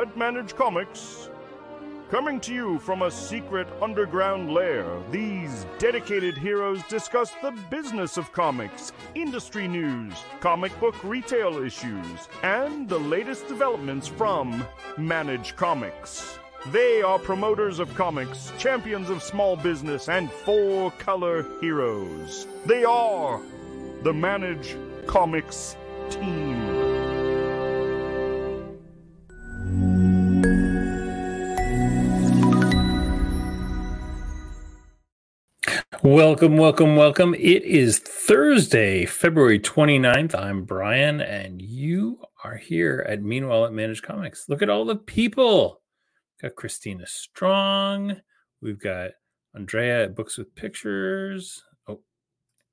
at Manage Comics. Coming to you from a secret underground lair, these dedicated heroes discuss the business of comics, industry news, comic book retail issues, and the latest developments from Manage Comics. They are promoters of comics, champions of small business, and four color heroes. They are the Manage Comics team. Welcome, welcome, welcome. It is Thursday, February 29th. I'm Brian, and you are here at Meanwhile at Manage Comics. Look at all the people. We've got Christina Strong. We've got Andrea at Books with Pictures. Oh,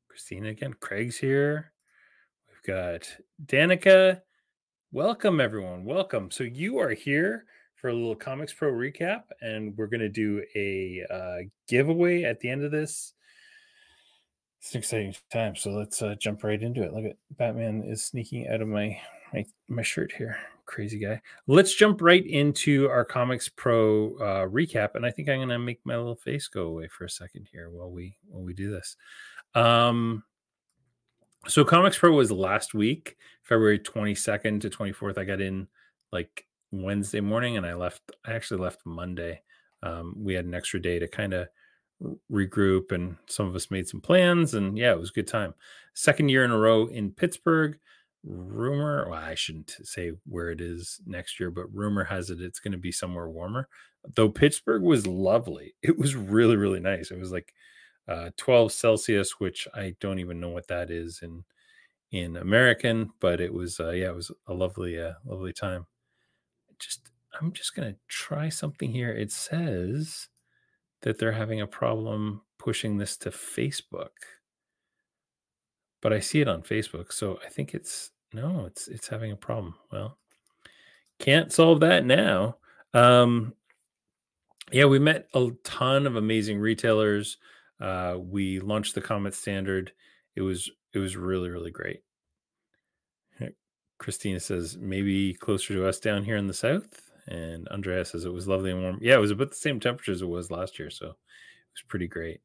Christina again. Craig's here. We've got Danica. Welcome, everyone. Welcome. So you are here for a little ComicsPRO recap, and we're going to do a uh, giveaway at the end of this it's an exciting time. So let's uh, jump right into it. Look at Batman is sneaking out of my, my my shirt here. Crazy guy. Let's jump right into our ComicsPRO uh, recap, and I think I'm gonna make my little face go away for a second here while we while we do this. Um, so ComicsPRO was last week, February 22nd to 24th. I got in like Wednesday morning, and I left. I actually left Monday. Um, we had an extra day to kind of regroup and some of us made some plans and yeah it was a good time. Second year in a row in pittsburgh rumor well i shouldn't say where it is next year but rumor has it it's going to be somewhere warmer. Though pittsburgh was lovely. It was really really nice. It was like uh, 12 celsius which i don't even know what that is in in american but it was uh, yeah it was a lovely uh, lovely time. Just i'm just going to try something here. It says that they're having a problem pushing this to Facebook. But I see it on Facebook, so I think it's no, it's it's having a problem. Well, can't solve that now. Um, yeah, we met a ton of amazing retailers. Uh, we launched the Comet Standard. It was it was really really great. Christina says maybe closer to us down here in the south. And Andreas says it was lovely and warm. Yeah, it was about the same temperature as it was last year, so it was pretty great.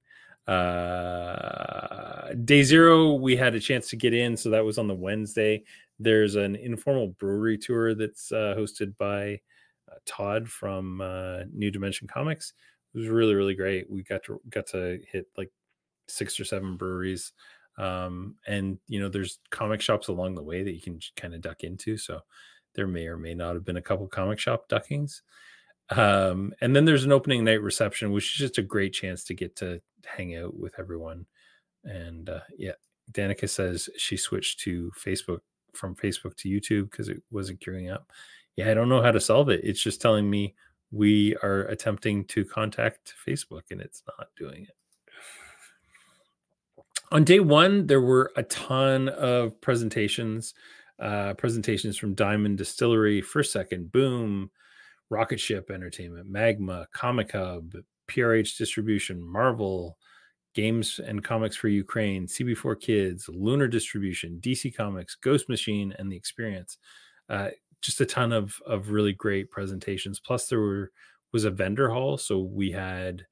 Uh, day zero, we had a chance to get in, so that was on the Wednesday. There's an informal brewery tour that's uh, hosted by uh, Todd from uh, New Dimension Comics. It was really, really great. We got to got to hit like six or seven breweries um and you know there's comic shops along the way that you can kind of duck into so there may or may not have been a couple comic shop duckings. Um, and then there's an opening night reception, which is just a great chance to get to hang out with everyone. And uh, yeah, Danica says she switched to Facebook from Facebook to YouTube because it wasn't queuing up. Yeah, I don't know how to solve it. It's just telling me we are attempting to contact Facebook and it's not doing it. On day one, there were a ton of presentations uh, presentations from Diamond Distillery, First Second, Boom, Rocketship Entertainment, Magma, Comic Hub, PRH Distribution, Marvel, Games and Comics for Ukraine, CB4 Kids, Lunar Distribution, DC Comics, Ghost Machine, and The Experience. Uh, just a ton of of really great presentations. Plus, there were was a vendor hall, so we had,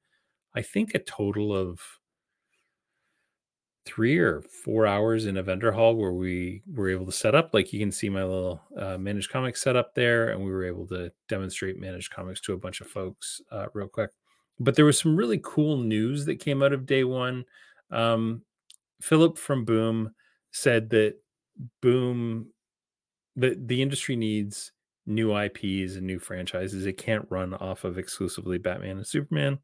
I think, a total of three or four hours in a vendor hall where we were able to set up. Like you can see my little uh, manage comics set up there, and we were able to demonstrate manage comics to a bunch of folks uh, real quick. But there was some really cool news that came out of day one. Um, Philip from Boom said that Boom, that the industry needs new IPs and new franchises. It can't run off of exclusively Batman and Superman.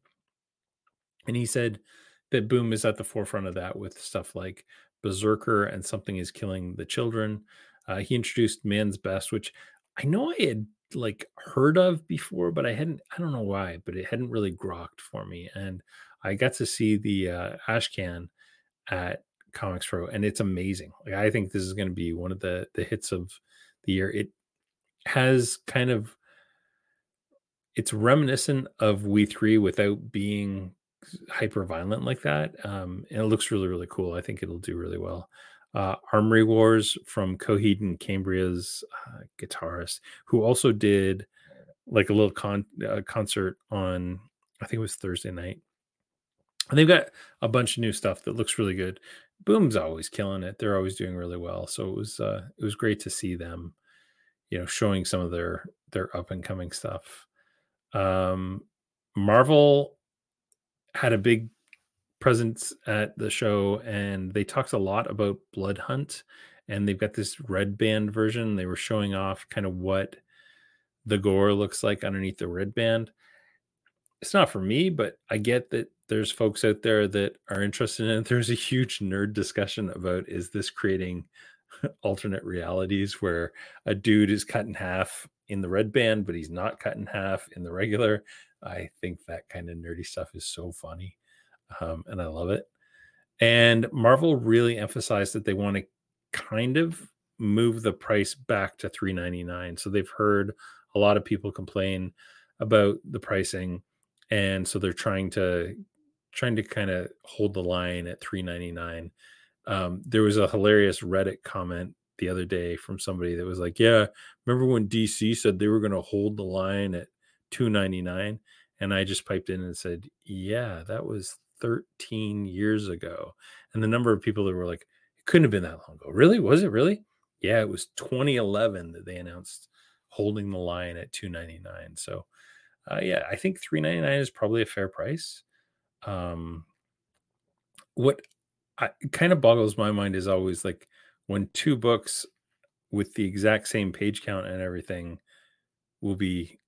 And he said that Boom is at the forefront of that with stuff like BRZRKR and Something is Killing the Children. Uh, he introduced Man's Best, which I know I had like heard of before, but I hadn't, I don't know why, but it hadn't really grokked for me. And I got to see the uh, Ashcan at ComicsPRO, and it's amazing. Like I think this is going to be one of the the hits of the year. It has kind of it's reminiscent of We3 without being hyper violent like that. Um, and it looks really, really cool. I think it'll do really well. Uh, Amory Wars from Coheed and Cambria's uh, guitarist, who also did like a little con uh, concert on I think it was Thursday night. And they've got a bunch of new stuff that looks really good. Boom's always killing it. They're always doing really well. So it was uh it was great to see them, you know, showing some of their their up and coming stuff. Um Marvel had a big presence at the show and they talked a lot about Blood Hunt and they've got this red band version. They were showing off kind of what the gore looks like underneath the red band. It's not for me, but I get that there's folks out there that are interested in it. There's a huge nerd discussion about is this creating alternate realities where a dude is cut in half in the red band, but he's not cut in half in the regular. I think that kind of nerdy stuff is so funny. Um, and I love it. And Marvel really emphasized that they want to kind of move the price back to 399 so they've heard a lot of people complain about the pricing and so they're trying to trying to kind of hold the line at 399 um, there was a hilarious reddit comment the other day from somebody that was like yeah remember when dc said they were going to hold the line at 299 and i just piped in and said yeah that was 13 years ago. And the number of people that were like it couldn't have been that long ago. Really? Was it really? Yeah it was 2011 that they announced holding the line at 299 so uh, yeah i think 399 is probably a fair price. Um what I, kind of boggles my mind is always like when two books with the exact same page count and everything will be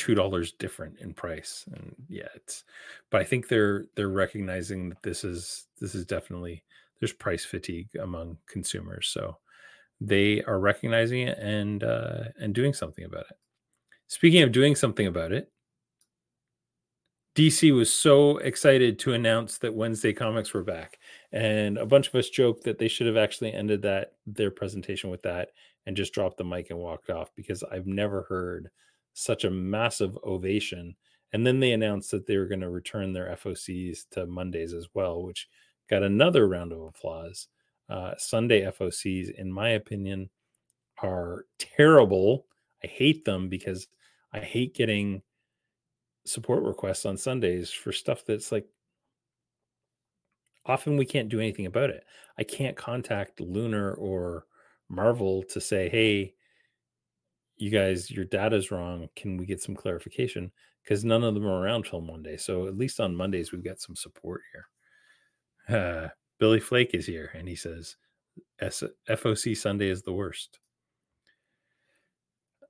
two dollars different in price and yeah it's but i think they're they're recognizing that this is this is definitely there's price fatigue among consumers so they are recognizing it and uh and doing something about it speaking of doing something about it DC was so excited to announce that Wednesday comics were back. And a bunch of us joked that they should have actually ended that their presentation with that and just dropped the mic and walked off because I've never heard such a massive ovation. And then they announced that they were going to return their FOCs to Mondays as well, which got another round of applause. Uh, Sunday FOCs, in my opinion, are terrible. I hate them because I hate getting support requests on Sundays for stuff that's like often we can't do anything about it. I can't contact Lunar or Marvel to say, hey, you guys, your data's wrong. Can we get some clarification? Because none of them are around till Monday. So at least on Mondays, we've got some support here. Uh, Billy Flake is here and he says, FOC Sunday is the worst.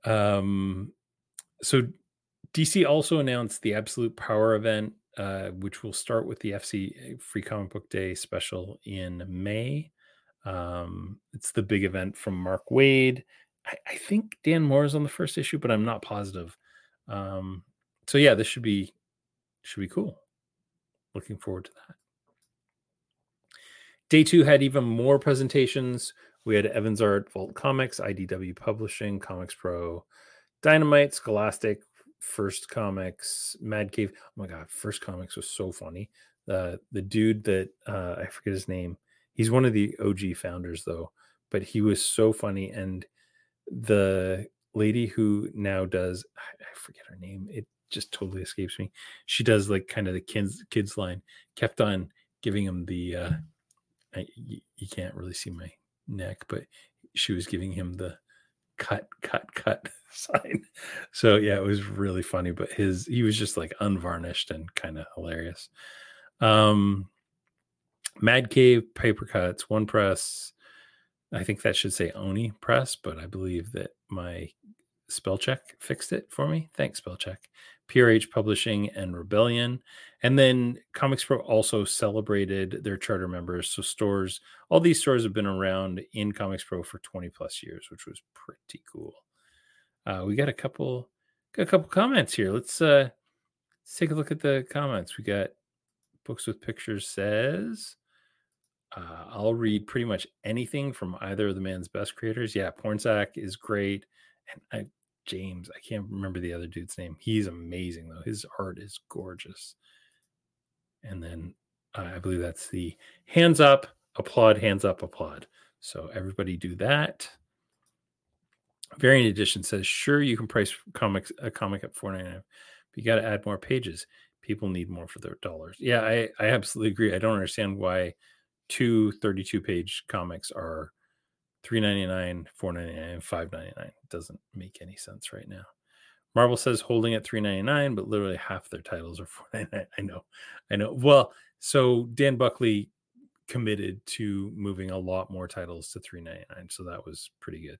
Um, so DC also announced the Absolute Power event, uh, which will start with the FC Free Comic Book Day special in May. Um, it's the big event from Mark Waid. I, I, think Dan Mora is on the first issue, but I'm not positive. Um, so yeah, this should be should be cool. Looking forward to that. Day two had even more presentations. We had Evans Art, Vault Comics, IDW Publishing, ComicsPRO, Dynamite, Scholastic, First Comics, Mad Cave. Oh my god, First Comics was so funny. Uh, the dude that uh, I forget his name. He's one of the OG founders though, but he was so funny. And the lady who now does I forget her name. It just totally escapes me. She does like kind of the kids kids line. Kept on giving him the. uh I, you, can't really see my neck, but she was giving him the cut, cut, cut sign. So yeah, it was really funny. But his he was just like unvarnished and kind of hilarious. Um Mad Cave Papercutz, one press. I think that should say Oni press, but I believe that my spell check fixed it for me. Thanks, spell check. PRH Publishing and Rebellion. And then ComicsPRO also celebrated their charter members. So stores, all these stores have been around in ComicsPRO for 20 plus years, which was pretty cool. Uh, we got a couple got a couple comments here. Let's uh let's take a look at the comments. We got books with pictures says uh, I'll read pretty much anything from either of the man's best creators. Yeah, Pornsak is great. And I James. I can't remember the other dude's name. He's amazing though. His art is gorgeous. And then uh, I believe that's the hands up, applaud, hands up, applaud. So everybody do that. Variant Edition says, sure, you can price comics a comic at four ninety nine, but you got to add more pages. People need more for their dollars. Yeah, I, I absolutely agree. I don't understand why two 32 page comics are three ninety nine, four ninety nine, five ninety nine. It doesn't make any sense right now. Marvel says holding at three ninety nine, but literally half their titles are four ninety nine. I know, I know. Well, so Dan Buckley committed to moving a lot more titles to three ninety nine, so that was pretty good.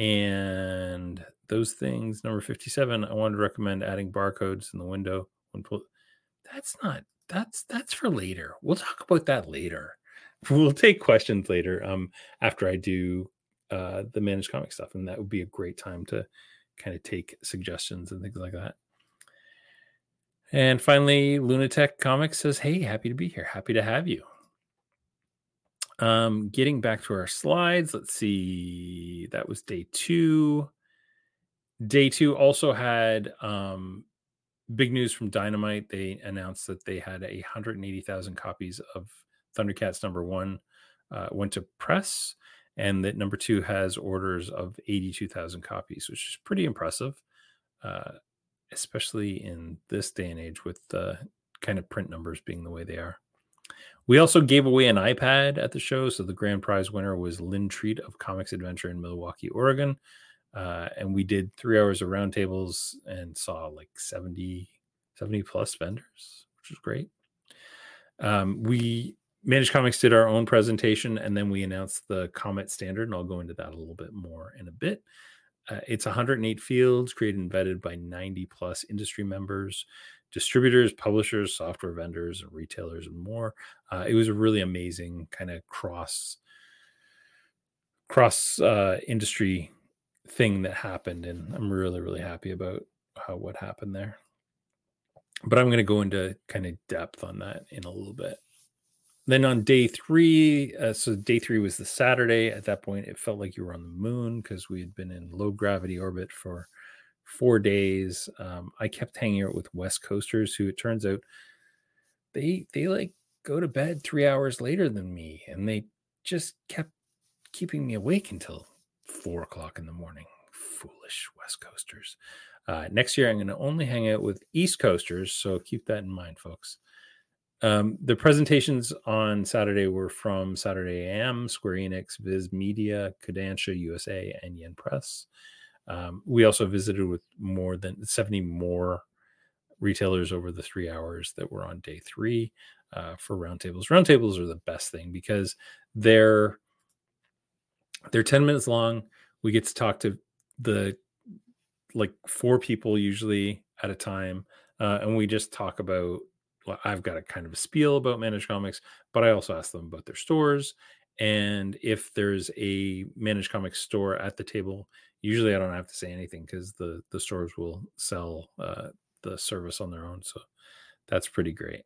And those things, number fifty seven, I wanted to recommend adding barcodes in the window. When pull, that's not that's that's for later. We'll talk about that later. We'll take questions later. Um, after I do uh the managed comic stuff, and that would be a great time to kind of take suggestions and things like that. And finally, Lunatech Comics says, Hey, happy to be here. Happy to have you. Um, getting back to our slides, let's see. That was day two. Day two also had um, big news from Dynamite. They announced that they had 180,000 copies of Thundercats number one uh, went to press and that number two has orders of 82,000 copies, which is pretty impressive, uh, especially in this day and age with the kind of print numbers being the way they are. We also gave away an iPad at the show. So the grand prize winner was Lynn Treat of Comics Adventure in Milwaukie, Oregon. Uh, and we did three hours of roundtables and saw like 70, 70 plus vendors, which was great. Um, we Manage Comics did our own presentation, and then we announced the Comet standard, and I'll go into that a little bit more in a bit. Uh, it's 108 fields created and vetted by 90 plus industry members, distributors, publishers, software vendors, and retailers, and more. Uh, it was a really amazing kind of cross cross uh, industry thing that happened, and I'm really really happy about how what happened there. But I'm going to go into kind of depth on that in a little bit. Then on day three, uh, so day three was the Saturday. At that point, it felt like you were on the moon because we had been in low gravity orbit for four days. Um, I kept hanging out with West Coasters, who it turns out they they like go to bed three hours later than me, and they just kept keeping me awake until four o'clock in the morning. Foolish West Coasters. Uh, next year, I'm going to only hang out with East Coasters, so keep that in mind, folks. Um, the presentations on Saturday were from Saturday AM, Square Enix, Viz Media, Kodansha USA, and Yen Press. Um, we also visited with more than 70 more retailers over the three hours that were on day three uh, for roundtables. Roundtables are the best thing because they're they're 10 minutes long. We get to talk to the like four people usually at a time, uh, and we just talk about I've got a kind of a spiel about manage comics, but I also ask them about their stores. And if there's a manage comics store at the table, usually I don't have to say anything because the the stores will sell uh, the service on their own. So that's pretty great.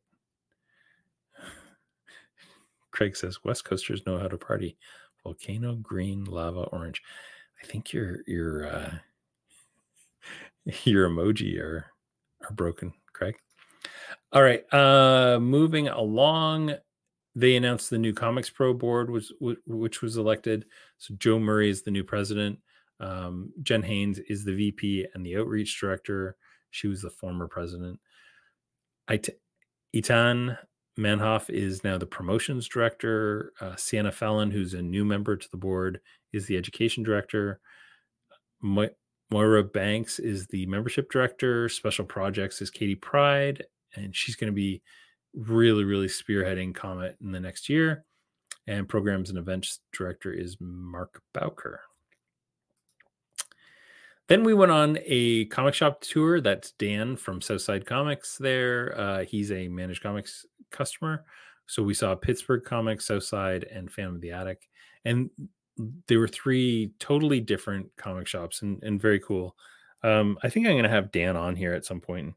Craig says West Coasters know how to party. Volcano, green, lava, orange. I think your your uh, your emoji are are broken, Craig. All right. Uh moving along, they announced the new ComicsPRO board was which was elected. So Joe Murray is the new president. Um, Jenn Haines is the VP and the outreach director. She was the former president. It- Itan Manhoff is now the promotions director. Uh, Sienna Fallon, who's a new member to the board, is the education director. Mo- Moira Banks is the membership director. Special projects is Katie Pride, and she's going to be really, really spearheading Comet in the next year. And programs and events director is Mark Bowker. Then we went on a comic shop tour. That's Dan from Southside Comics there. Uh, he's a manage comics customer. So we saw Pittsburgh Comics, Southside, and Phantom of the Attic. And they were three totally different comic shops and, and very cool. Um, I think I'm going to have Dan on here at some point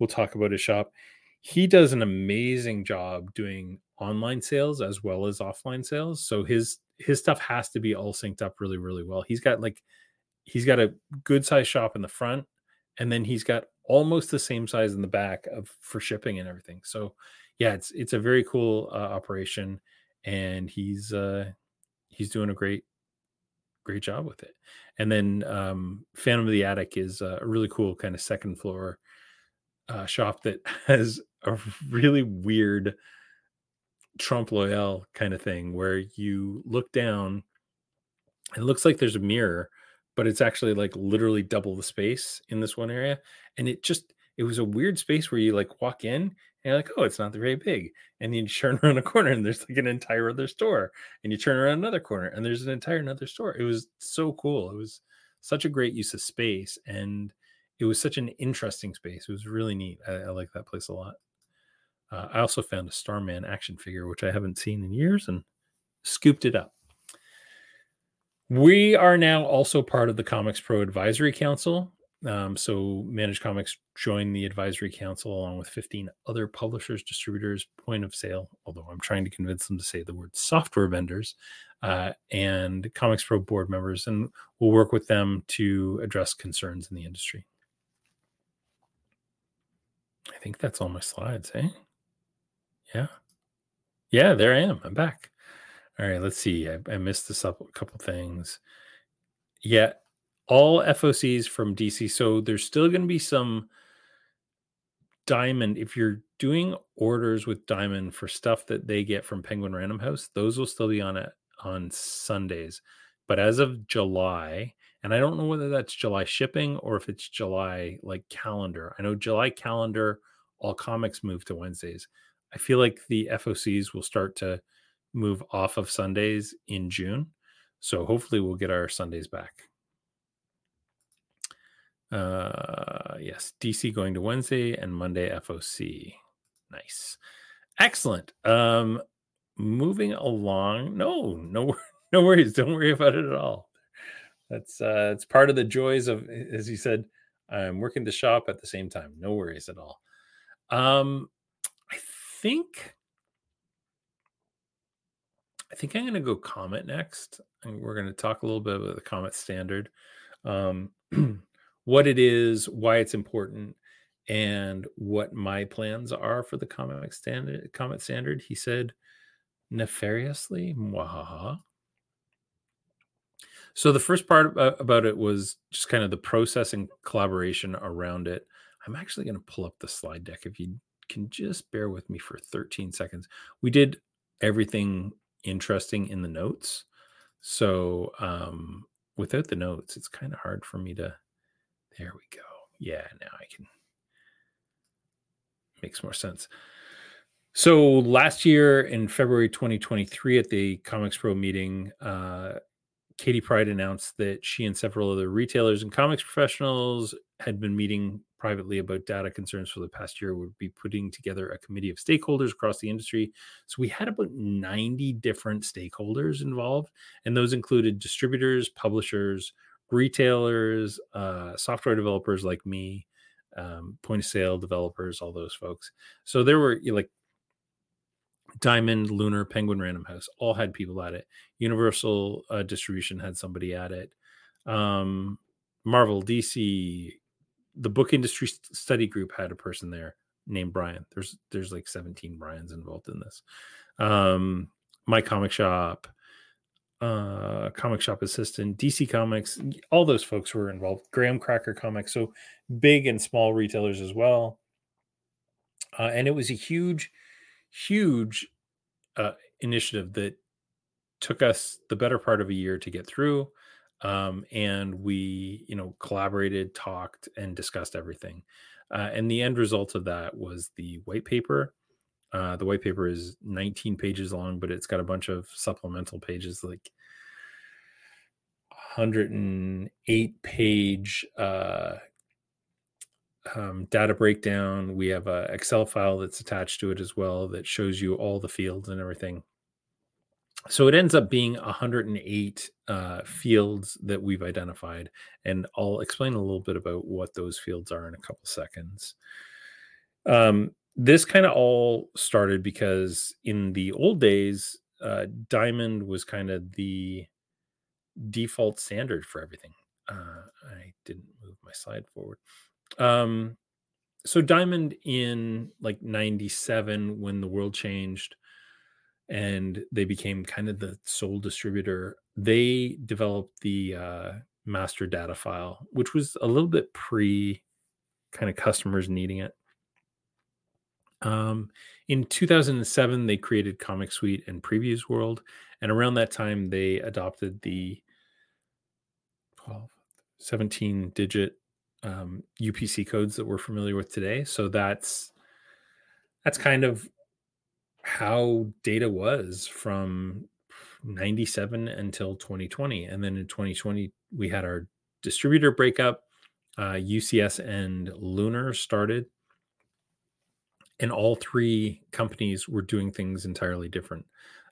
we'll talk about his shop. He does an amazing job doing online sales as well as offline sales. So his his stuff has to be all synced up really really well. He's got like he's got a good size shop in the front and then he's got almost the same size in the back of for shipping and everything. So yeah, it's it's a very cool uh, operation and he's uh he's doing a great great job with it. And then um, Phantom of the Attic is a really cool kind of second floor uh, shop that has a really weird Trompe l'oeil kind of thing where you look down. It looks like there's a mirror, but it's actually like literally double the space in this one area. And it just it was a weird space where you like walk in and you're like, oh, it's not very big. And then you turn around a corner and there's like an entire other store. And you turn around another corner and there's an entire another store. It was so cool. It was such a great use of space. And it was such an interesting space. It was really neat. I, I like that place a lot. Uh, I also found a Starman action figure, which I haven't seen in years, and scooped it up. We are now also part of the ComicsPRO Advisory Council. Um, so, Manage Comics joined the advisory council along with 15 other publishers, distributors, point of sale, although I'm trying to convince them to say the word software vendors, uh, and ComicsPRO board members, and we'll work with them to address concerns in the industry. I think that's all my slides, eh? Yeah. Yeah, there I am. I'm back. All right, let's see. I, I missed this up a couple things. Yeah, all FOCs from DC. So there's still going to be some diamond. If you're doing orders with diamond for stuff that they get from Penguin Random House, those will still be on it on Sundays. But as of July, and I don't know whether that's July shipping or if it's July like calendar. I know July calendar, all comics move to Wednesdays. I feel like the FOCs will start to move off of Sundays in June. So hopefully we'll get our Sundays back. Uh yes, DC going to Wednesday and Monday FOC. Nice. Excellent. Um moving along. No, no no worries. Don't worry about it at all. That's uh it's part of the joys of as you said, I'm working the shop at the same time. No worries at all. Um I think I think I'm going to go Comet next. And we're going to talk a little bit about the Comet standard, um, what it is, why it's important, and what my plans are for the Comet standard. Comet standard. He said, nefariously, mwahaha. So the first part about it was just kind of the process and collaboration around it. I'm actually going to pull up the slide deck if you can just bear with me for 13 seconds. We did everything interesting in the notes. So um, without the notes, it's kind of hard for me to. There we go. Yeah, now I can. Makes more sense. So last year in February 2023 at the ComicsPRO meeting, uh, Katie Pride announced that she and several other retailers and comics professionals had been meeting privately about data concerns for the past year would be putting together a committee of stakeholders across the industry. So we had about 90 different stakeholders involved, and those included distributors, publishers, retailers, uh, software developers like me, um, point of sale developers, all those folks. So there were like Diamond, Lunar, Penguin Random House all had people at it. Universal uh, Distribution had somebody at it. Um, Marvel, DC, the book industry study group had a person there named Brian. There's there's like 17 Brian's involved in this. Um, my comic shop, uh, comic shop assistant, DC Comics, all those folks were involved. Graham Cracker Comics, so big and small retailers as well. Uh, and it was a huge huge uh, initiative that took us the better part of a year to get through um, and we you know collaborated talked and discussed everything uh, and the end result of that was the white paper uh, the white paper is 19 pages long but it's got a bunch of supplemental pages like 108 page uh, um, data breakdown. We have an Excel file that's attached to it as well that shows you all the fields and everything. So it ends up being 108 uh, fields that we've identified, and I'll explain a little bit about what those fields are in a couple seconds. Um, this kind of all started because in the old days, uh, Diamond was kind of the default standard for everything. Uh, I didn't move my slide forward. Um, so Diamond in like 97 when the world changed and they became kind of the sole distributor, they developed the uh, master data file, which was a little bit pre kind of customers needing it. Um, in 2007, they created Comic Suite and PreviewsWorld, and around that time, they adopted the 12, 17 digit um, UPC codes that we're familiar with today. So that's that's kind of how data was from 97 until 2020 and then in 2020 we had our distributor breakup. Uh, ucs and lunar started and all three companies were doing things entirely different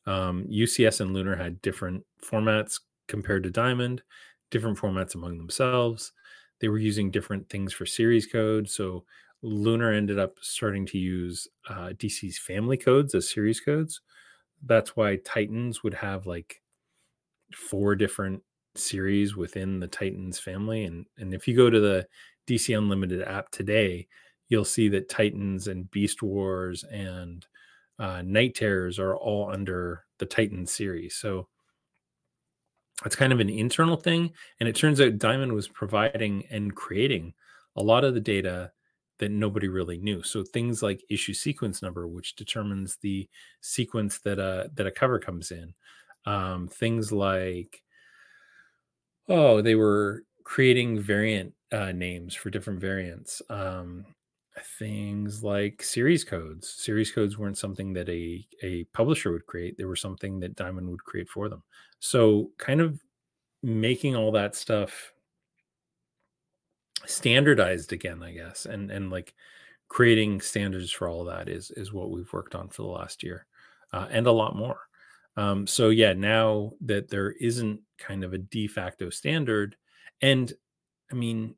um, ucs and lunar had different formats compared to diamond different formats among themselves they were using different things for series code so lunar ended up starting to use uh, dc's family codes as series codes that's why Titans would have like four different series within the Titans family. And and if you go to the DC Unlimited app today, you'll see that Titans and Beast World and uh, Knight Terrors are all under the Titans series. So it's kind of an internal thing. And it turns out Diamond was providing and creating a lot of the data that nobody really knew. So things like issue sequence number, which determines the sequence that a that a cover comes in. Um, things like oh, they were creating variant uh, names for different variants. Um, things like series codes. Series codes weren't something that a a publisher would create; they were something that Diamond would create for them. So, kind of making all that stuff standardized again, I guess, and and like creating standards for all that is is what we've worked on for the last year, uh, and a lot more. Um, so yeah, now that there isn't kind of a de facto standard, and I mean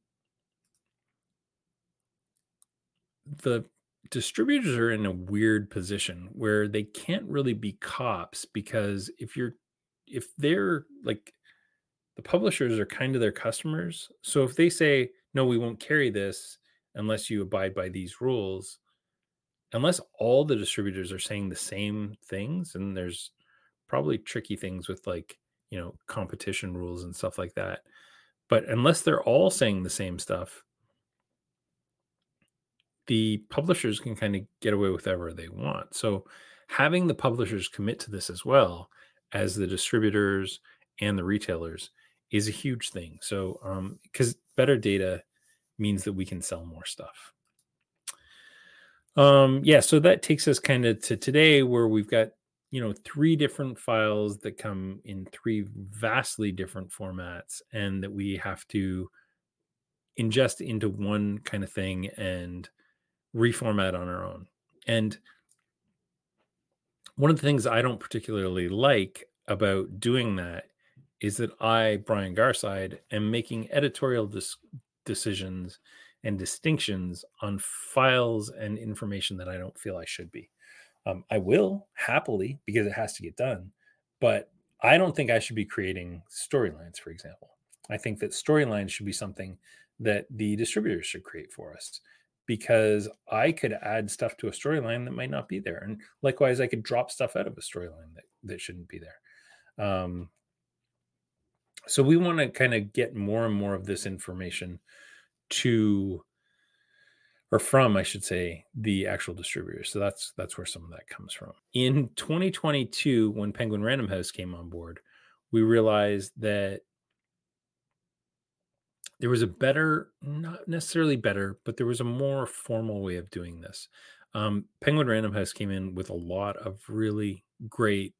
the distributors are in a weird position where they can't really be cops because if you're if they're like the publishers are kind of their customers so if they say no, we won't carry this unless you abide by these rules. Unless all the distributors are saying the same things, and there's probably tricky things with like, you know, competition rules and stuff like that. But unless they're all saying the same stuff, the publishers can kind of get away with whatever they want. So having the publishers commit to this as well as the distributors and the retailers is a huge thing. So, um, because better data means that we can sell more stuff. Um, yeah, so that takes us kind of to today where we've got, you know, three different files that come in three vastly different formats and that we have to ingest into one kind of thing and reformat on our own. And one of the things I don't particularly like about doing that is that I, Brian Garside, am making editorial dis- decisions and distinctions on files and information that I don't feel I should be. Um, I will happily because it has to get done, but I don't think I should be creating storylines, for example. I think that storylines should be something that the distributors should create for us because I could add stuff to a storyline that might not be there. And likewise, I could drop stuff out of a storyline that, that shouldn't be there. Um, so we want to kind of get more and more of this information to or from I should say the actual distributor. So that's that's where some of that comes from. In 2022 when Penguin Random House came on board, we realized that there was a better not necessarily better, but there was a more formal way of doing this. Um, Penguin Random House came in with a lot of really great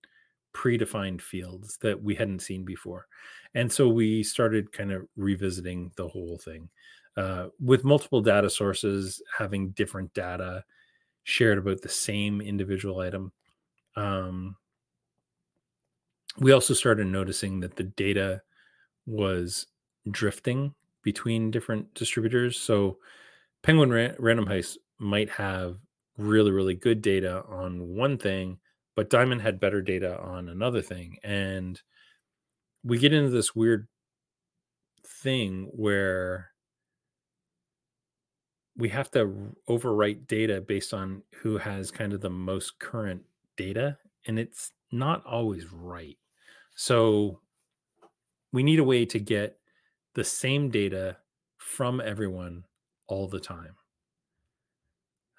predefined fields that we hadn't seen before. And so we started kind of revisiting the whole thing uh, with multiple data sources having different data shared about the same individual item. Um, we also started noticing that the data was drifting between different distributors. So Penguin Ra- Random House might have really, really good data on one thing, but Diamond had better data on another thing. And we get into this weird thing where we have to overwrite data based on who has kind of the most current data and it's not always right so we need a way to get the same data from everyone all the time.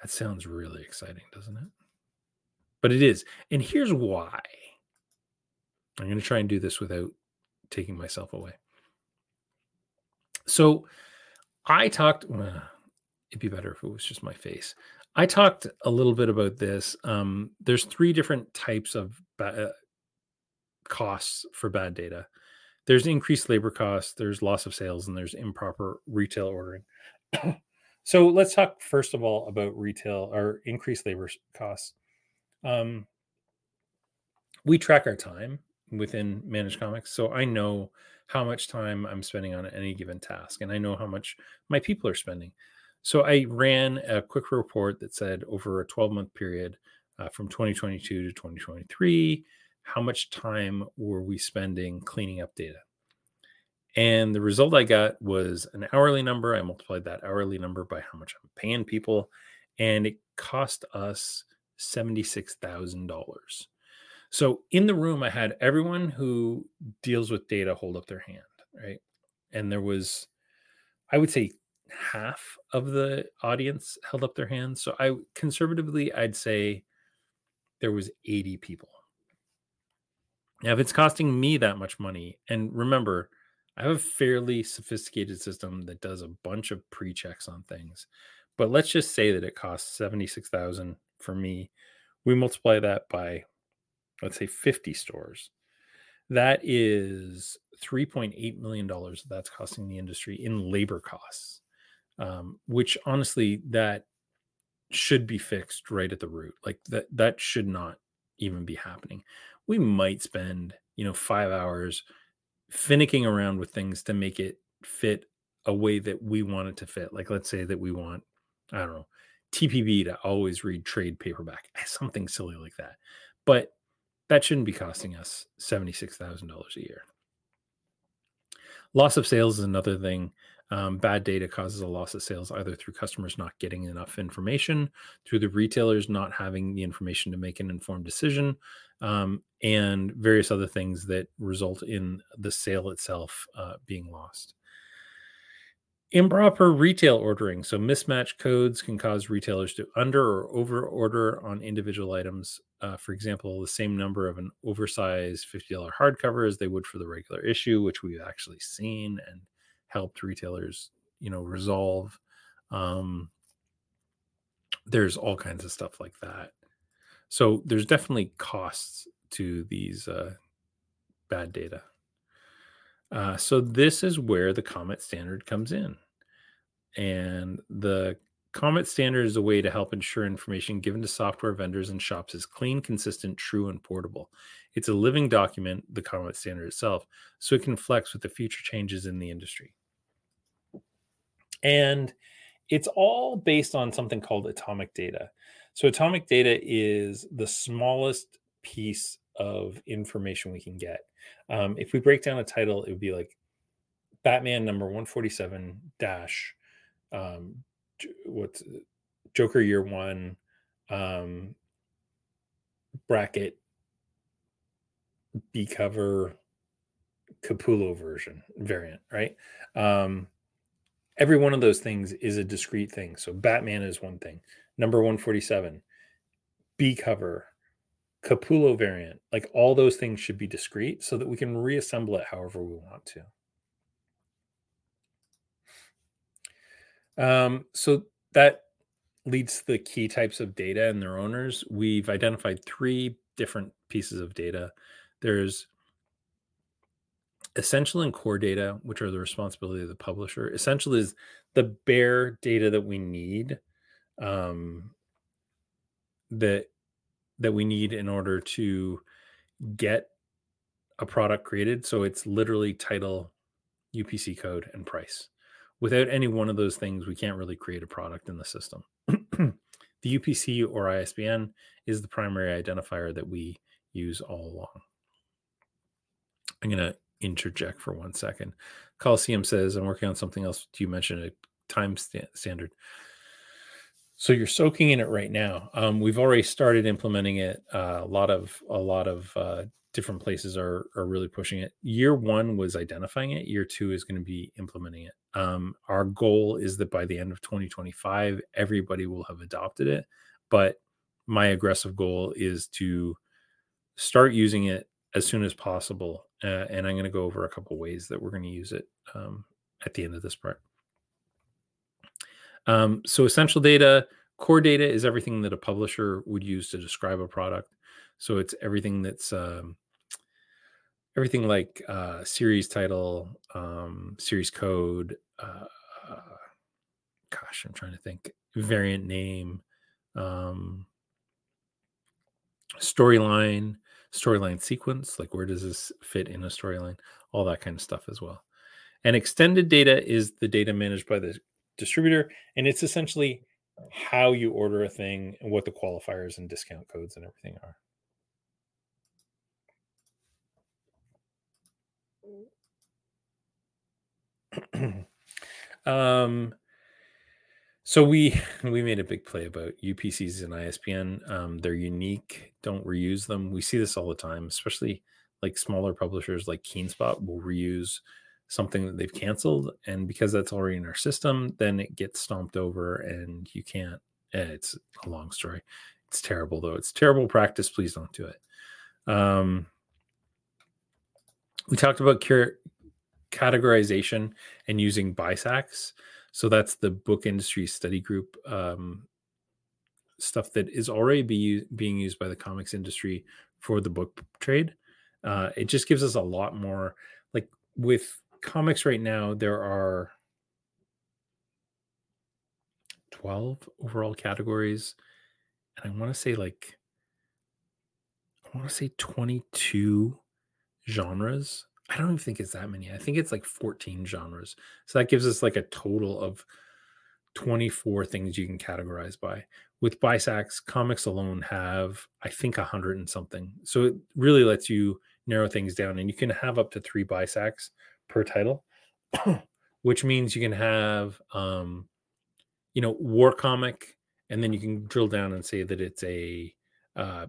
That sounds really exciting, doesn't it? But it is. And here's why. I'm going to try and do this without taking myself away. So I talked, well, it'd be better if it was just my face. I talked a little bit about this. Um, there's three different types of ba- uh, costs for bad data. There's increased labor costs, there's loss of sales, and there's improper retail ordering. so let's talk first of all about retail or increased labor costs. Um, we track our time within Manage Comics, so I know how much time I'm spending on any given task, and I know how much my people are spending. So I ran a quick report that said over a 12 month period uh, from 2022 to 2023, how much time were we spending cleaning up data? And the result I got was an hourly number. I multiplied that hourly number by how much I'm paying people, and it cost us $76,000. So in the room, I had everyone who deals with data hold up their hand, right? And there was, I would say, half of the audience held up their hands. So I conservatively, I'd say there was 80 people. Now, if it's costing me that much money, and remember, I have a fairly sophisticated system that does a bunch of pre-checks on things. But let's just say that it costs 76,000 for me. We multiply that by let's say 50 stores. That is 3.8 million dollars that's costing the industry in labor costs um, which honestly that should be fixed right at the root like that that should not even be happening we might spend you know five hours finicking around with things to make it fit a way that we want it to fit. Like let's say that we want i don't know tpb to always read trade paperback something silly like that. But that shouldn't be costing us $76000 a year. Loss of sales is another thing um, bad data causes a loss of sales either through customers not getting enough information, through the retailers not having the information to make an informed decision, um, and various other things that result in the sale itself uh, being lost. Improper retail ordering. So, mismatched codes can cause retailers to under or over order on individual items. Uh, for example, the same number of an oversized $50 hardcover as they would for the regular issue, which we've actually seen and helped retailers, you know, resolve. Um, there's all kinds of stuff like that. So there's definitely costs to these uh, bad data. Uh, so this is where the Comet standard comes in. And the Comet standard is a way to help ensure information given to software vendors and shops is clean, consistent, true, and portable. It's a living document, the Comet standard itself, so it can flex with the future changes in the industry. And it's all based on something called atomic data. So, atomic data is the smallest piece of information we can get. Um, if we break down a title, it would be like Batman number 147 dash, um, what's Joker year one, um, bracket, B cover, Capullo version variant, right? Um, every one of those things is a discrete thing. So Batman is one thing. Number 147, B cover, Capullo variant, like all those things should be discrete so that we can reassemble it however we want to. Um, so that leads to the key types of data and their owners. We've identified three different pieces of data. There's essential and core data, which are the responsibility of the publisher. Essential is the bare data that we need, um, that that we need in order to get a product created. So it's literally title, UPC code, and price. Without any one of those things, we can't really create a product in the system. the UPC or ISBN is the primary identifier that we use all along. I'm going to interject for one second. Coliseum says, I'm working on something else. Do you mention a time st- standard? So you're soaking in it right now. Um, we've already started implementing it. Uh, a lot of a lot of uh, different places are are really pushing it. Year one was identifying it. Year two is going to be implementing it. Um, our goal is that by the end of 2025, everybody will have adopted it. But my aggressive goal is to start using it as soon as possible. Uh, and I'm going to go over a couple ways that we're going to use it um, at the end of this part. Um, so, essential data, core data is everything that a publisher would use to describe a product. So, it's everything that's um, everything like uh, series title, um, series code. Uh, gosh, I'm trying to think. Variant name, um, storyline, storyline sequence. Like where does this fit in a storyline? All that kind of stuff as well. And extended data is the data managed by the distributor, and it's essentially how you order a thing and what the qualifiers and discount codes and everything are. um, so we we made a big play about UPCs and ISBN. Um, they're unique. Don't reuse them. We see this all the time, especially like smaller publishers like Keenspot will reuse something that they've canceled, and because that's already in our system, then it gets stomped over, and you can't. Eh, it's a long story. It's terrible though. It's terrible practice. Please don't do it. Um, we talked about cure, categorization and using BISACs. So that's the book industry study group um, stuff that is already be, being used by the comics industry for the book trade. Uh, it just gives us a lot more. Like with comics right now, there are 12 overall categories. And I want to say like, I want to say 22 genres I don't even think it's that many. I think it's like 14 genres. So that gives us like a total of 24 things you can categorize by. With BISACs, comics alone have, I think, 100 and something. So it really lets you narrow things down. And you can have up to three BISACs per title, which means you can have, um, you know, war comic, and then you can drill down and say that it's a uh,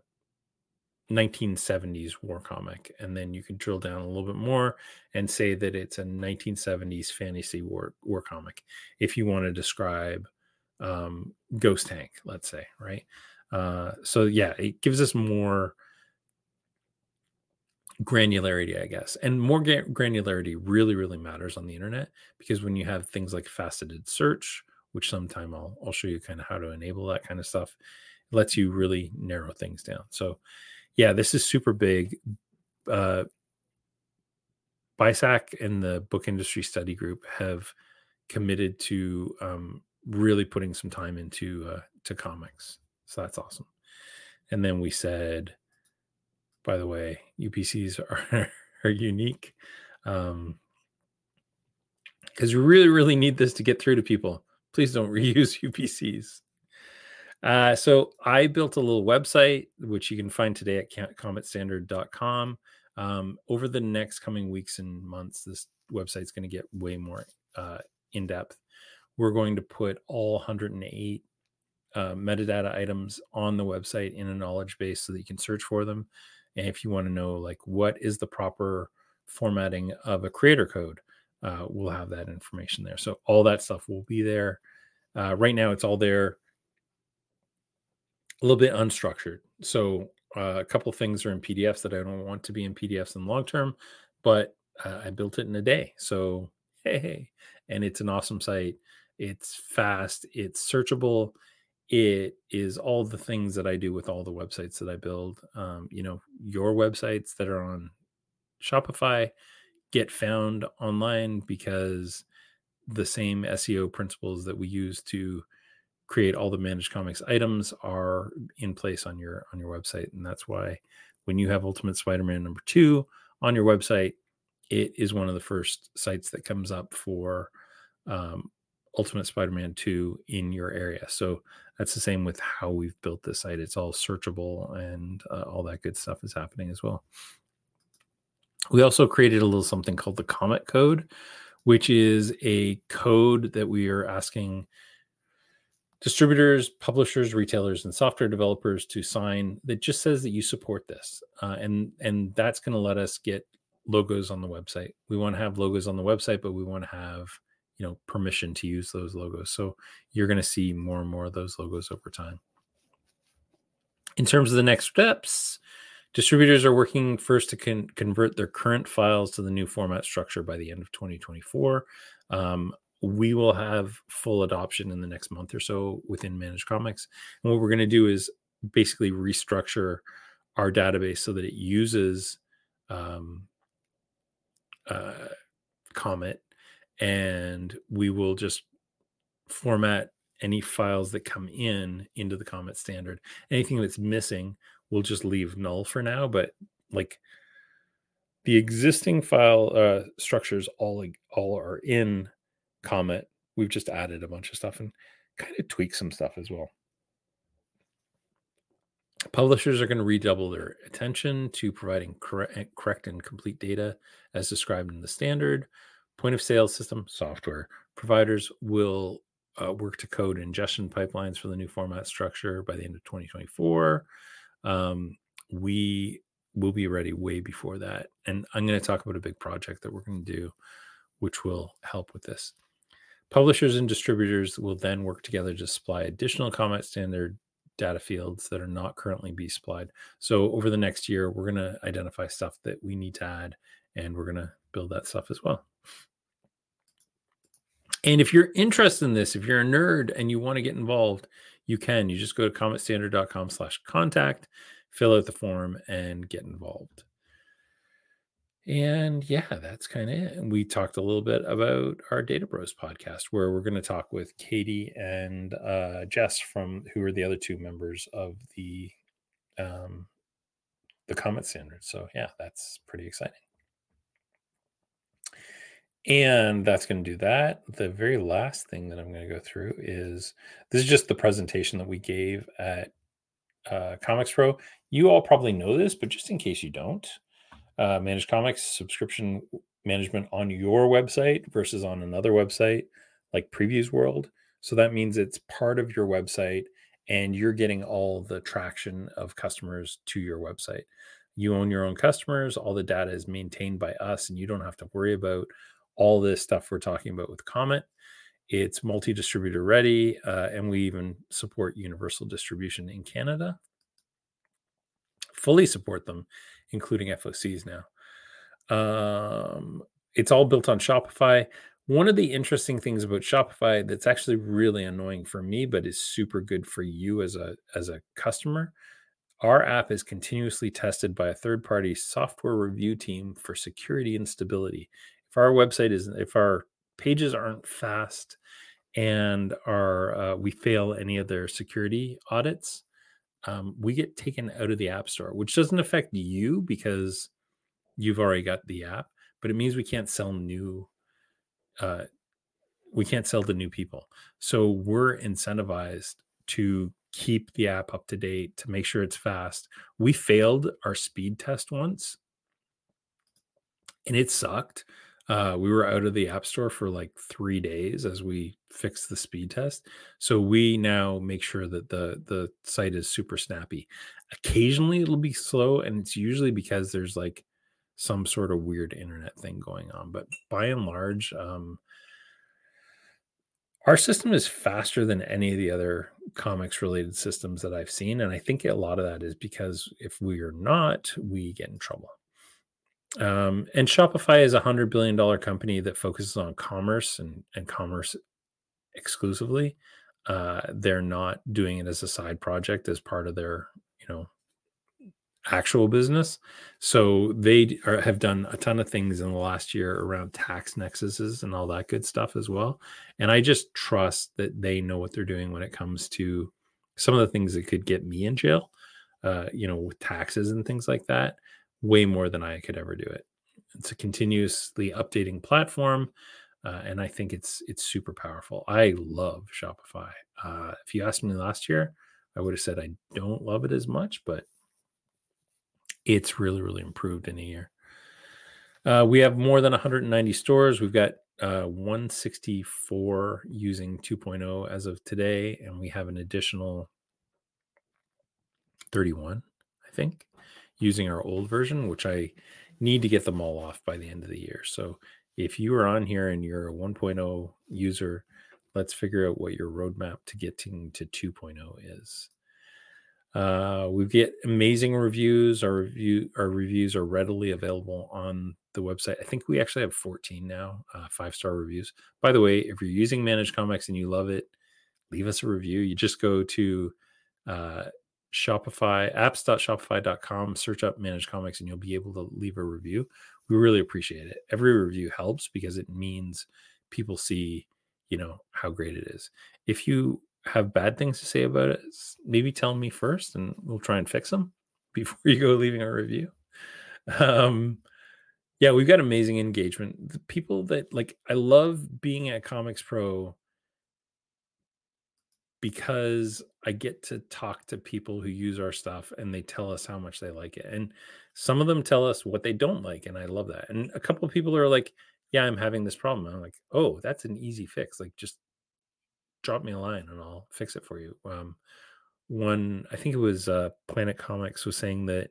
1970s war comic and then you can drill down a little bit more and say that it's a 1970s fantasy war war comic if you want to describe um, ghost tank let's say right? Uh, so yeah it gives us more granularity i guess and more ga- granularity really really matters on the internet because when you have things like faceted search which sometime i'll, I'll show you kind of how to enable that kind of stuff it lets you really narrow things down. So yeah, this is super big. Uh, BISAC and the book industry study group have committed to um, really putting some time into uh, to comics. So that's awesome. And then we said, by the way, UPCs are, are unique because um, you really, really need this to get through to people. Please don't reuse UPCs. Uh, so I built a little website, which you can find today at cometstandard.com. Um, over the next coming weeks and months, this website is going to get way more uh, in depth. We're going to put all 108 uh, metadata items on the website in a knowledge base so that you can search for them. And if you want to know, like, what is the proper formatting of a creator code, uh, we'll have that information there. So all that stuff will be there. Uh, right now, it's all there a little bit unstructured. So uh, a couple things are in PDFs that I don't want to be in PDFs in the long term, but uh, I built it in a day. So hey, hey, and it's an awesome site. It's fast. It's searchable. It is all the things that I do with all the websites that I build. Um, you know, your websites that are on Shopify get found online because the same SEO principles that we use to create all the manage comics items are in place on your on your website. And that's why when you have ultimate spider-man number two on your website it is one of the first sites that comes up for um, ultimate spider-man 2 in your area. So that's the same with how we've built this site. It's all searchable and uh, all that good stuff is happening as well. We also created a little something called the comet code which is a code that we are asking distributors, publishers, retailers, and software developers to sign that just says that you support this, uh, and and that's going to let us get logos on the website. We want to have logos on the website, but we want to have you know permission to use those logos. So you're going to see more and more of those logos over time. In terms of the next steps, distributors are working first to con- convert their current files to the new format structure by the end of 2024. Um, we will have full adoption in the next month or so within Manage Comics. And what we're going to do is basically restructure our database so that it uses um, uh, Comet, and we will just format any files that come in into the Comet standard. Anything that's missing, we'll just leave null for now. But like the existing file uh, structures, all all are in Comet. We've just added a bunch of stuff and kind of tweak some stuff as well. Publishers are going to redouble their attention to providing correct, eh, correct and complete data as described in the standard. Point of sale system software providers will uh, work to code ingestion pipelines for the new format structure by the end of 2024. Um, we will be ready way before that. And I'm going to talk about a big project that we're going to do, which will help with this. Publishers and distributors will then work together to supply additional Comet standard data fields that are not currently be supplied. So over the next year, we're going to identify stuff that we need to add, and we're going to build that stuff as well. And if you're interested in this, if you're a nerd and you want to get involved, you can. You just go to cometstandard.com slash contact, fill out the form, and get involved. And yeah, that's kind of it. We talked a little bit about our Data Bros podcast, where we're going to talk with Katie and uh, Jess from who are the other two members of the um, the Comet Standard. So yeah, that's pretty exciting. And that's going to do that. The very last thing that I'm going to go through is this is just the presentation that we gave at uh, ComicsPRO. You all probably know this, but just in case you don't, uh, manage comics subscription management on your website versus on another website like PreviewsWorld. So that means it's part of your website and you're getting all the traction of customers to your website. You own your own customers, all the data is maintained by us, and you don't have to worry about all this stuff we're talking about with Comet. It's multi distributor ready, uh, and we even support universal distribution in Canada. Fully support them including FOCs now. Um, it's all built on Shopify. One of the interesting things about Shopify that's actually really annoying for me, but is super good for you as a as a customer. Our app is continuously tested by a third-party software review team for security and stability. If our website is, if our pages aren't fast, and our uh, we fail any of their security audits, um, we get taken out of the app store, which doesn't affect you because you've already got the app, but it means we can't sell new. Uh, we can't sell to new people, so we're incentivized to keep the app up to date to make sure it's fast. We failed our speed test once, and it sucked uh, we were out of the app store for like three days as we fixed the speed test. So we now make sure that the the site is super snappy. Occasionally it'll be slow, and it's usually because there's like some sort of weird internet thing going on. But by and large, um, our system is faster than any of the other comics related systems that I've seen. And I think a lot of that is because if we are not, we get in trouble. Um, and Shopify is a hundred billion dollar company that focuses on commerce and, and commerce exclusively. Uh, they're not doing it as a side project as part of their, you know, actual business. So they are, have done a ton of things in the last year around tax nexuses and all that good stuff as well. And I just trust that they know what they're doing when it comes to some of the things that could get me in jail, uh, you know, with taxes and things like that way more than I could ever do it. It's a continuously updating platform, uh, and I think it's it's super powerful. I love Shopify. Uh, if you asked me last year, I would have said I don't love it as much, but it's really really improved in a year. Uh, we have more than 190 stores. We've got uh, 164 using 2.0 as of today, and we have an additional 31, I think, using our old version, which I need to get them all off by the end of the year. So if you are on here and you're a 1.0 user, let's figure out what your roadmap to getting to 2.0 is. Uh, we get amazing reviews. Our review our reviews are readily available on the website. I think we actually have 14 now, uh, five star reviews. By the way, if you're using Manage Comics and you love it, leave us a review. You just go to uh, Shopify apps.shopify.com, search up Manage Comics, and you'll be able to leave a review. We really appreciate it. Every review helps because it means people see, you know, how great it is. If you have bad things to say about it, maybe tell me first, and we'll try and fix them before you go leaving a review. Um, yeah, we've got amazing engagement. The people that like, I love being at ComicsPRO because I get to talk to people who use our stuff and they tell us how much they like it. And some of them tell us what they don't like. And I love that. And a couple of people are like, yeah, I'm having this problem. And I'm like, oh, that's an easy fix. Like just drop me a line and I'll fix it for you. Um, one, I think it was uh, Planet Comics was saying that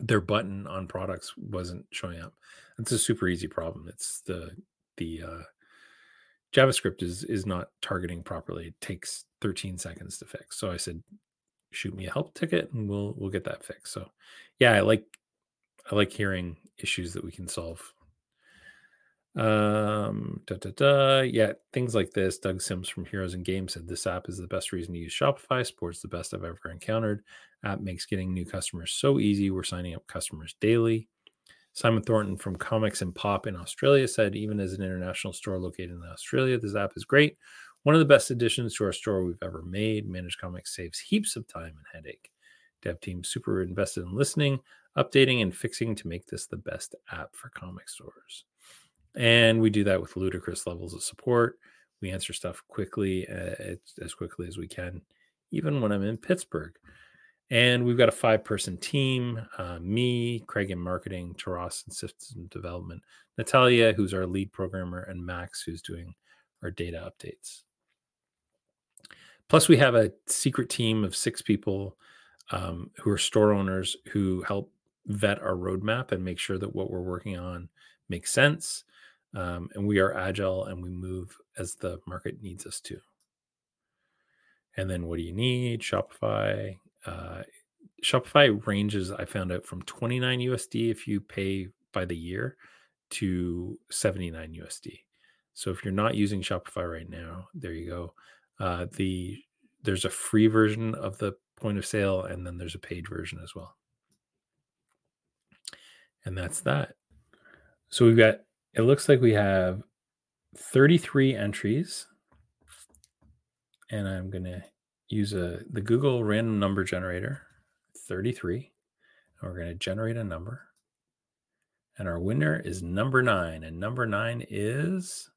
their button on products wasn't showing up. It's a super easy problem. It's the the uh, JavaScript is is not targeting properly. It takes 13 seconds to fix. So I said, shoot me a help ticket and we'll we'll get that fixed. So yeah, I like I like hearing issues that we can solve. Um, da, da, da. Yeah, things like this. Doug Sims from Heroes and Games said this app is the best reason to use Shopify. Sports the best I've ever encountered. App makes getting new customers so easy. We're signing up customers daily. Simon Thornton from Comics and Pop in Australia said, even as an international store located in Australia, this app is great. One of the best additions to our store we've ever made. Manage Comics saves heaps of time and headache. Dev team super invested in listening, updating, and fixing to make this the best app for comic stores. And we do that with ludicrous levels of support. We answer stuff quickly, uh, as quickly as we can, even when I'm in Pittsburgh. And we've got a five person team uh, me, Craig in marketing, Taras in system development, Natalia, who's our lead programmer, and Max, who's doing our data updates. Plus, we have a secret team of six people um, who are store owners who help vet our roadmap and make sure that what we're working on makes sense. Um, and we are agile and we move as the market needs us to. And then what do you need? Shopify, uh, Shopify ranges I found out from 29 USD if you pay by the year to 79 USD. So if you're not using Shopify right now, there you go. Uh, the there's a free version of the point of sale, and then there's a paid version as well. And that's that. So we've got. It looks like we have 33 entries, and I'm gonna use a the Google random number generator, 33. And we're going to generate a number. And our winner is number nine. And number nine is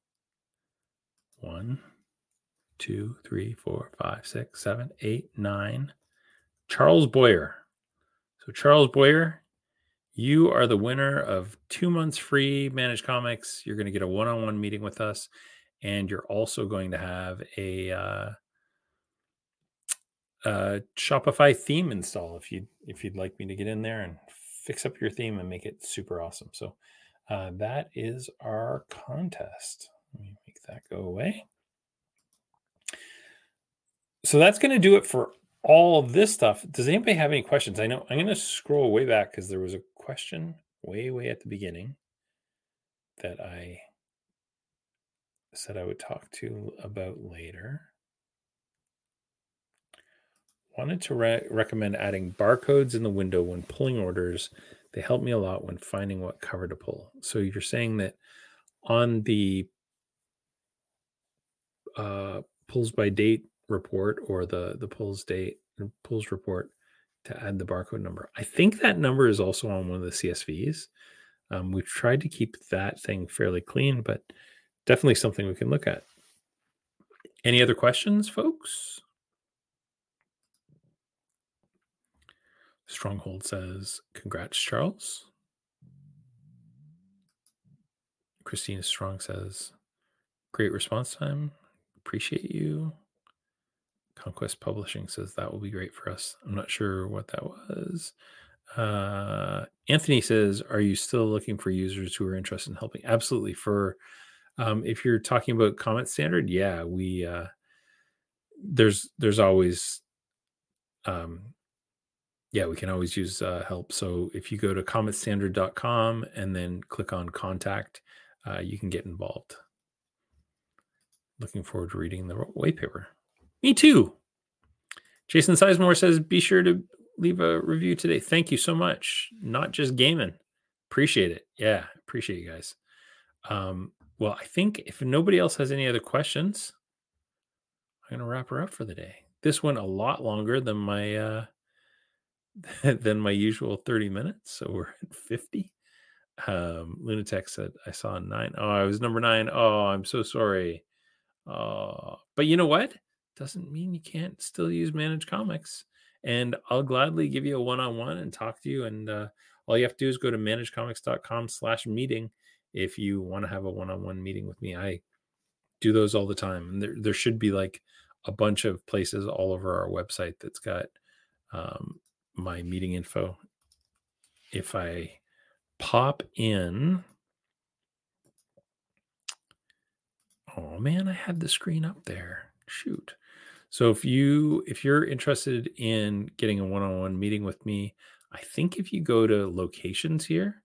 one, two, three, four, five, six, seven, eight, nine. Charles Boyer. So, Charles Boyer, you are the winner of two months free manage comics. You're going to get a one on one meeting with us. And you're also going to have a uh, uh, Shopify theme install if you if you'd like me to get in there and fix up your theme and make it super awesome. So uh, that is our contest. Let me make that go away. So that's going to do it for all of this stuff. Does anybody have any questions? I know I'm going to scroll way back because there was a question way way at the beginning that I said I would talk to about later wanted to re- recommend adding barcodes in the window when pulling orders. They help me a lot when finding what cover to pull. So you're saying that on the uh, pulls by date report or the the pulls date pulls report to add the barcode number. I think that number is also on one of the CSVs. Um, we've tried to keep that thing fairly clean, but definitely something we can look at. Any other questions, folks? Stronghold says, Congrats, Charles. Christina Strong says, Great response time. Appreciate you. Conquest Publishing says that will be great for us. I'm not sure what that was. Uh, Anthony says, "Are you still looking for users who are interested in helping?" Absolutely. For um, if you're talking about Comet standard, yeah, we uh, there's there's always um, yeah, we can always use uh, help. So if you go to cometstandard.com and then click on contact, uh, you can get involved. Looking forward to reading the white paper. Me too. Jason Sizemore says, be sure to leave a review today. Thank you so much. Not just gaming. Appreciate it. Yeah, appreciate you guys. Um, well, I think if nobody else has any other questions, I'm gonna wrap her up for the day. This went a lot longer than my uh than my usual 30 minutes. So we're at 50. Um Lunatic said I saw nine. Oh, I was number nine. Oh, I'm so sorry. Uh, but you know what? Doesn't mean you can't still use manage comics. And I'll gladly give you a one-on-one and talk to you. And uh, all you have to do is go to managecomics.com slash meeting if you want to have a one-on-one meeting with me. I do those all the time. And there, there should be like a bunch of places all over our website that's got um, my meeting info. If I pop in Oh man, I had the screen up there. Shoot. So if you if you're interested in getting a one-on-one meeting with me, I think if you go to locations here,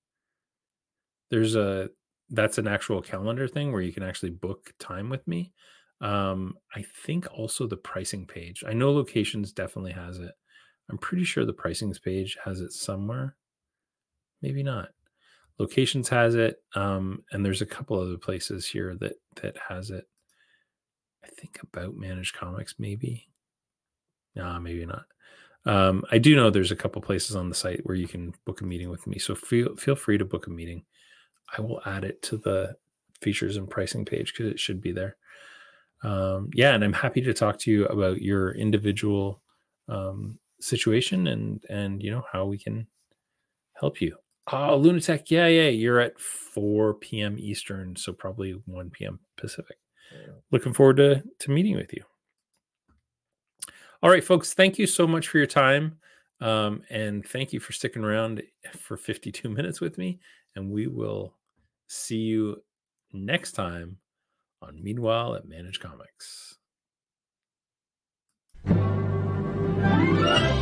there's a that's an actual calendar thing where you can actually book time with me. Um, I think also the pricing page. I know locations definitely has it. I'm pretty sure the pricings page has it somewhere. Maybe not. Locations has it um, and there's a couple other places here that that has it. I think about manage comics maybe. Nah maybe not. Um, i do know there's a couple places on the site where you can book a meeting with me so feel feel free to book a meeting. I will add it to the features and pricing page because it should be there. Um, yeah and i'm happy to talk to you about your individual um, situation and and you know how we can help you Oh, Lunatic. Yeah, yeah. You're at 4 p.m. Eastern, so probably 1 p.m. Pacific. Yeah. Looking forward to, to meeting with you. All right, folks. Thank you so much for your time. Um, and thank you for sticking around for 52 minutes with me. And we will see you next time on Meanwhile at Manage Comics. Yeah.